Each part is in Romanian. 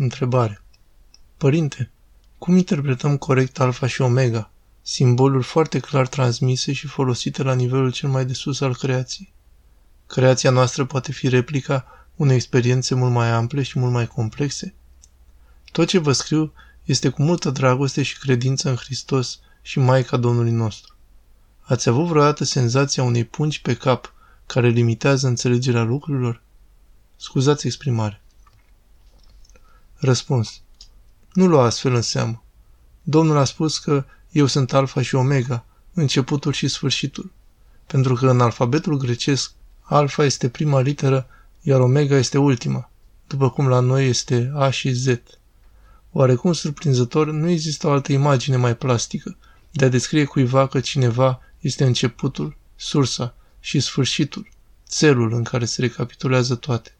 Întrebare. Părinte, cum interpretăm corect alfa și omega, simboluri foarte clar transmise și folosite la nivelul cel mai de sus al creației? Creația noastră poate fi replica unei experiențe mult mai ample și mult mai complexe? Tot ce vă scriu este cu multă dragoste și credință în Hristos și Maica Domnului nostru. Ați avut vreodată senzația unei pungi pe cap care limitează înțelegerea lucrurilor? Scuzați exprimare. Răspuns. Nu lua astfel în seamă. Domnul a spus că eu sunt alfa și omega, începutul și sfârșitul. Pentru că în alfabetul grecesc, alfa este prima literă, iar omega este ultima, după cum la noi este A și Z. Oarecum surprinzător, nu există o altă imagine mai plastică de a descrie cuiva că cineva este începutul, sursa și sfârșitul, țelul în care se recapitulează toate.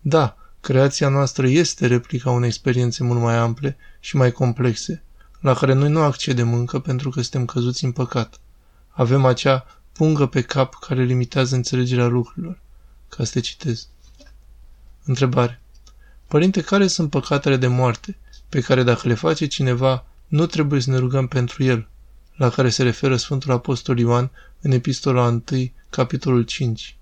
Da, creația noastră este replica unei experiențe mult mai ample și mai complexe, la care noi nu accedem încă pentru că suntem căzuți în păcat. Avem acea pungă pe cap care limitează înțelegerea lucrurilor. Ca să te citez. Întrebare. Părinte, care sunt păcatele de moarte, pe care dacă le face cineva, nu trebuie să ne rugăm pentru el, la care se referă Sfântul Apostol Ioan în Epistola 1, capitolul 5.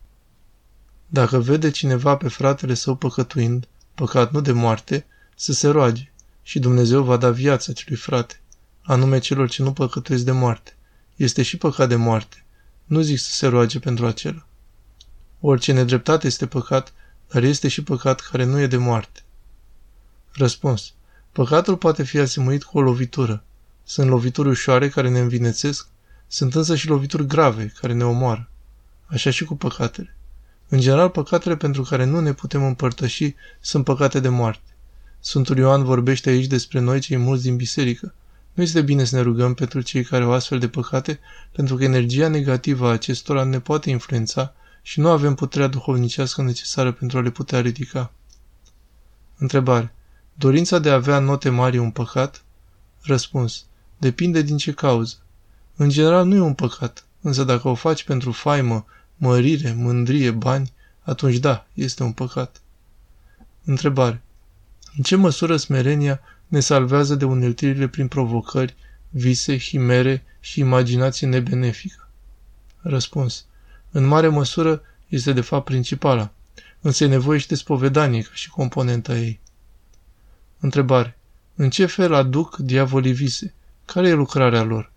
Dacă vede cineva pe fratele său păcătuind, păcat nu de moarte, să se roage și Dumnezeu va da viața acelui frate, anume celor ce nu păcătuiesc de moarte. Este și păcat de moarte. Nu zic să se roage pentru acela. Orice nedreptate este păcat, dar este și păcat care nu e de moarte. Răspuns. Păcatul poate fi asemuit cu o lovitură. Sunt lovituri ușoare care ne învinețesc, sunt însă și lovituri grave care ne omoară. Așa și cu păcatele. În general, păcatele pentru care nu ne putem împărtăși sunt păcate de moarte. Sfântul Ioan vorbește aici despre noi cei mulți din biserică. Nu este bine să ne rugăm pentru cei care au astfel de păcate, pentru că energia negativă a acestora ne poate influența și nu avem puterea duhovnicească necesară pentru a le putea ridica. Întrebare. Dorința de a avea note mari e un păcat? Răspuns. Depinde din ce cauză. În general nu e un păcat, însă dacă o faci pentru faimă, mărire, mândrie, bani, atunci da, este un păcat. Întrebare. În ce măsură smerenia ne salvează de uneltirile prin provocări, vise, chimere și imaginație nebenefică? Răspuns. În mare măsură este de fapt principala, însă e nevoie și de spovedanie ca și componenta ei. Întrebare. În ce fel aduc diavolii vise? Care e lucrarea lor?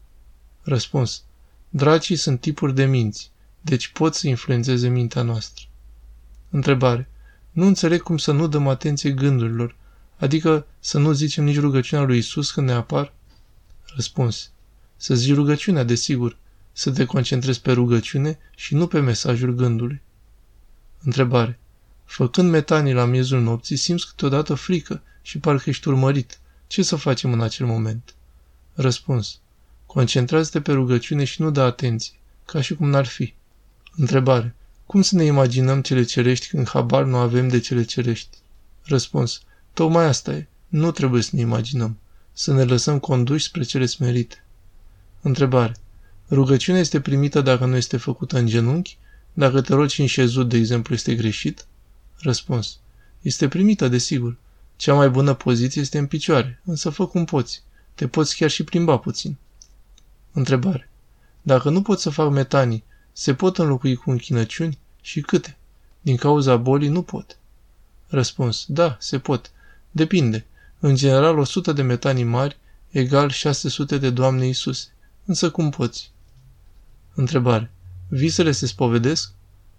Răspuns. Dracii sunt tipuri de minți, deci pot să influențeze mintea noastră. Întrebare. Nu înțeleg cum să nu dăm atenție gândurilor, adică să nu zicem nici rugăciunea lui Isus când ne apar? Răspuns. Să zici rugăciunea, desigur, să te concentrezi pe rugăciune și nu pe mesajul gândului. Întrebare. Făcând metanii la miezul nopții, simți câteodată frică și parcă ești urmărit. Ce să facem în acel moment? Răspuns. Concentrează-te pe rugăciune și nu da atenție, ca și cum n-ar fi. Întrebare. Cum să ne imaginăm cele cerești când habar nu avem de cele cerești? Răspuns. Tocmai asta e. Nu trebuie să ne imaginăm. Să ne lăsăm conduși spre cele smerite. Întrebare. Rugăciunea este primită dacă nu este făcută în genunchi? Dacă te rogi în șezut, de exemplu, este greșit? Răspuns. Este primită, desigur. Cea mai bună poziție este în picioare, însă fă cum poți. Te poți chiar și plimba puțin. Întrebare. Dacă nu pot să fac metanii, se pot înlocui cu închinăciuni? Și câte? Din cauza bolii nu pot. Răspuns. Da, se pot. Depinde. În general, 100 de metanii mari egal 600 de Doamne Iisuse. Însă cum poți? Întrebare. Visele se spovedesc?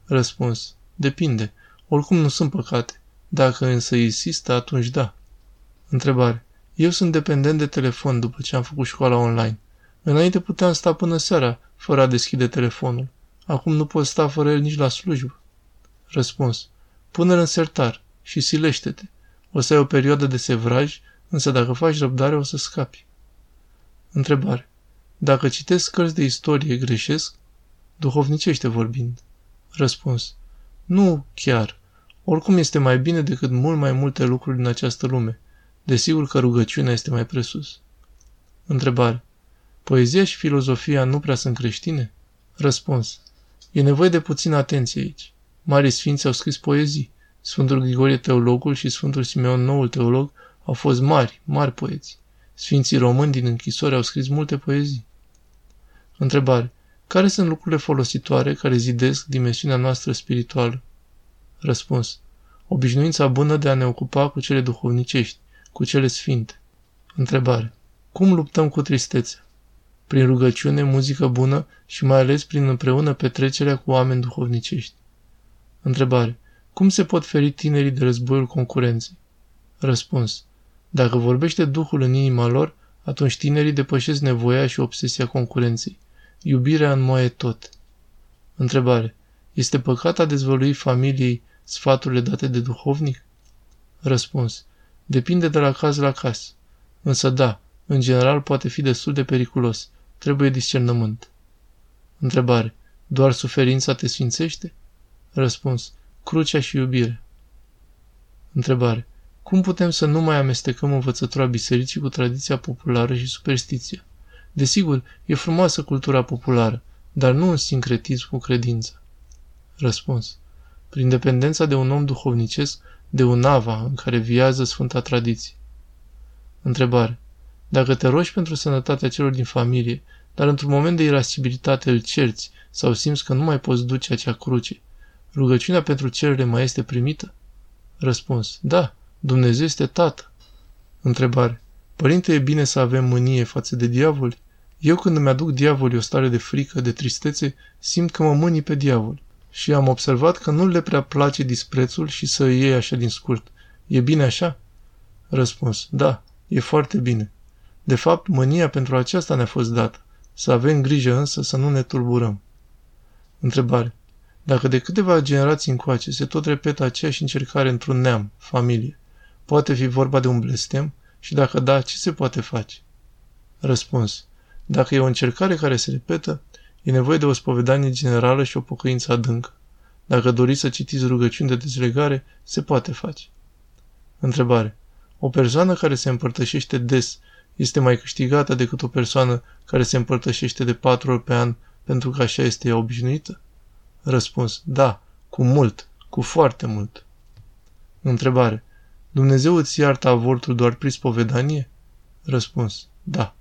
Răspuns. Depinde. Oricum nu sunt păcate. Dacă însă insistă, atunci da. Întrebare. Eu sunt dependent de telefon după ce am făcut școala online. Înainte puteam sta până seara, fără a deschide telefonul. Acum nu pot sta fără el nici la slujbă. Răspuns. Pune-l în sertar și silește-te. O să ai o perioadă de sevraj, însă dacă faci răbdare o să scapi. Întrebare. Dacă citesc cărți de istorie, greșesc? Duhovnicește vorbind. Răspuns. Nu chiar. Oricum este mai bine decât mult mai multe lucruri din această lume. Desigur că rugăciunea este mai presus. Întrebare. Poezia și filozofia nu prea sunt creștine? Răspuns. E nevoie de puțină atenție aici. Mari sfinți au scris poezii. Sfântul Grigorie teologul și Sfântul Simeon noul teolog au fost mari, mari poeți. Sfinții români din închisori au scris multe poezii. Întrebare. Care sunt lucrurile folositoare care zidesc dimensiunea noastră spirituală? Răspuns. Obișnuința bună de a ne ocupa cu cele duhovnicești, cu cele sfinte. Întrebare. Cum luptăm cu tristețea? Prin rugăciune, muzică bună și mai ales prin împreună petrecerea cu oameni duhovnicești. Întrebare. Cum se pot feri tinerii de războiul concurenței? Răspuns. Dacă vorbește Duhul în inima lor, atunci tinerii depășesc nevoia și obsesia concurenței. Iubirea înmoaie tot. Întrebare. Este păcat a dezvălui familiei sfaturile date de duhovnic? Răspuns. Depinde de la caz la caz. Însă da, în general poate fi destul de periculos. Trebuie discernământ. Întrebare. Doar suferința te sfințește? Răspuns. Crucea și iubire. Întrebare. Cum putem să nu mai amestecăm învățătura bisericii cu tradiția populară și superstiția? Desigur, e frumoasă cultura populară, dar nu în sincretism cu credința. Răspuns. Prin dependența de un om duhovnicesc, de un ava în care viază Sfânta Tradiție. Întrebare. Dacă te rogi pentru sănătatea celor din familie, dar într-un moment de irascibilitate îl cerți sau simți că nu mai poți duce acea cruce, rugăciunea pentru cerere mai este primită? Răspuns. Da, Dumnezeu este Tată. Întrebare. Părinte, e bine să avem mânie față de diavoli? Eu când îmi aduc diavolii o stare de frică, de tristețe, simt că mă mânii pe diavol. Și am observat că nu le prea place disprețul și să îi iei așa din scurt. E bine așa? Răspuns. Da, e foarte bine. De fapt, mânia pentru aceasta ne-a fost dată. Să avem grijă însă să nu ne tulburăm. Întrebare. Dacă de câteva generații încoace se tot repetă aceeași încercare într-un neam, familie, poate fi vorba de un blestem și dacă da, ce se poate face? Răspuns. Dacă e o încercare care se repetă, e nevoie de o spovedanie generală și o pocăință adâncă. Dacă doriți să citiți rugăciuni de dezlegare, se poate face. Întrebare. O persoană care se împărtășește des este mai câștigată decât o persoană care se împărtășește de patru ori pe an pentru că așa este ea obișnuită? Răspuns. Da, cu mult, cu foarte mult. Întrebare. Dumnezeu îți iartă avortul doar prin spovedanie? Răspuns. Da.